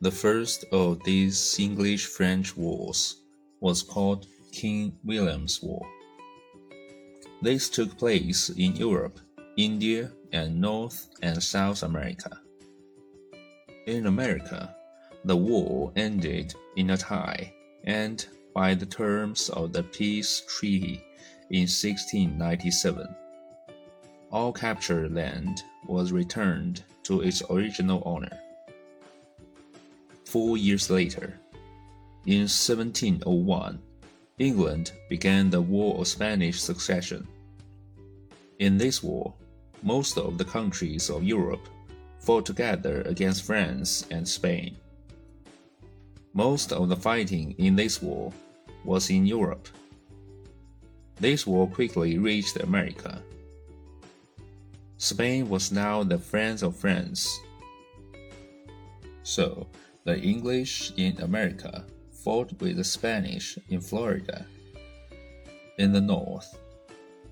The first of these English French wars was called King William's War. This took place in Europe, India, and North and South America. In America, the war ended in a tie, and by the terms of the peace treaty in 1697, all captured land was returned to its original owner. Four years later, in 1701, England began the War of Spanish Succession. In this war, most of the countries of Europe fought together against France and Spain. Most of the fighting in this war was in Europe. This war quickly reached America. Spain was now the friend of France. So, the English in America fought with the Spanish in Florida. In the north,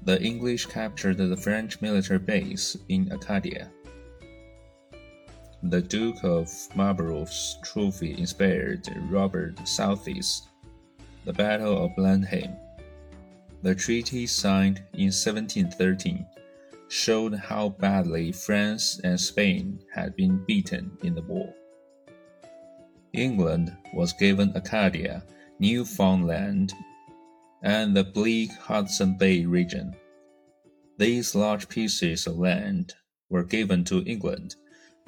the English captured the French military base in Acadia. The Duke of Marlborough's trophy inspired Robert Southey's The Battle of Blenheim. The treaty signed in 1713 showed how badly France and Spain had been beaten in the war. England was given Acadia, Newfoundland, and the bleak Hudson Bay region. These large pieces of land were given to England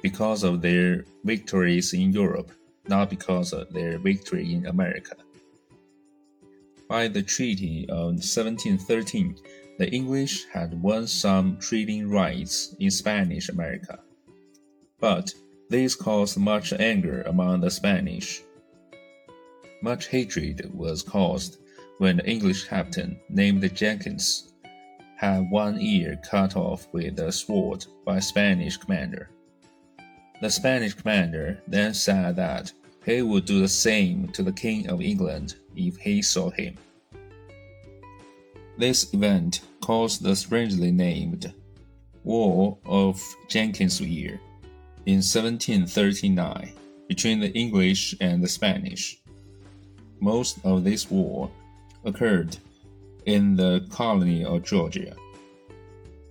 because of their victories in Europe, not because of their victory in America. By the Treaty of 1713, the English had won some trading rights in Spanish America. But this caused much anger among the Spanish. Much hatred was caused when the English captain named Jenkins had one ear cut off with a sword by a Spanish commander. The Spanish commander then said that he would do the same to the King of England if he saw him. This event caused the strangely named War of Jenkins' Ear in 1739 between the English and the Spanish. Most of this war occurred in the colony of Georgia.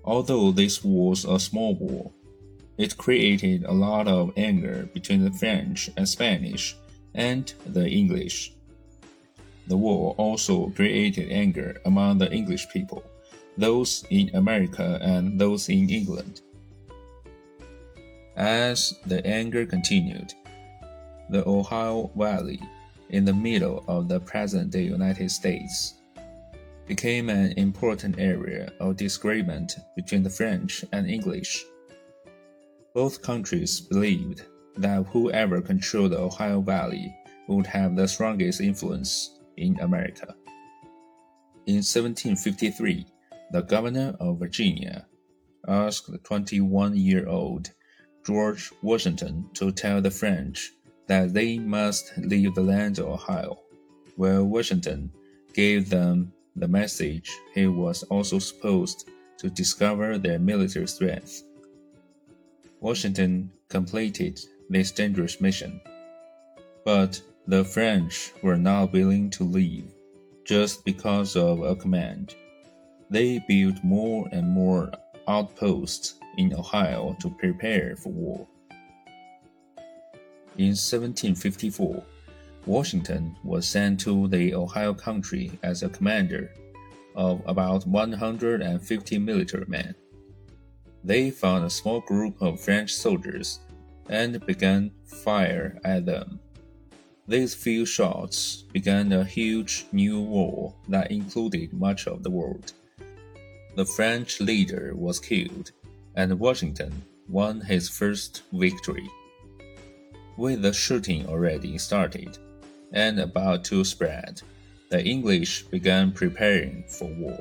Although this was a small war, it created a lot of anger between the French and Spanish and the English. The war also created anger among the English people, those in America and those in England. As the anger continued, the Ohio Valley, in the middle of the present day United States, became an important area of disagreement between the French and English. Both countries believed that whoever controlled the Ohio Valley would have the strongest influence in America. In 1753, the governor of Virginia asked the 21 year old George Washington to tell the French that they must leave the land of Ohio, while Washington gave them the message he was also supposed to discover their military strength. Washington completed this dangerous mission, but the French were not willing to leave just because of a command. They built more and more outposts in Ohio to prepare for war. In 1754, Washington was sent to the Ohio country as a commander of about 150 military men. They found a small group of French soldiers and began fire at them. These few shots began a huge new war that included much of the world. The French leader was killed, and Washington won his first victory. With the shooting already started and about to spread, the English began preparing for war.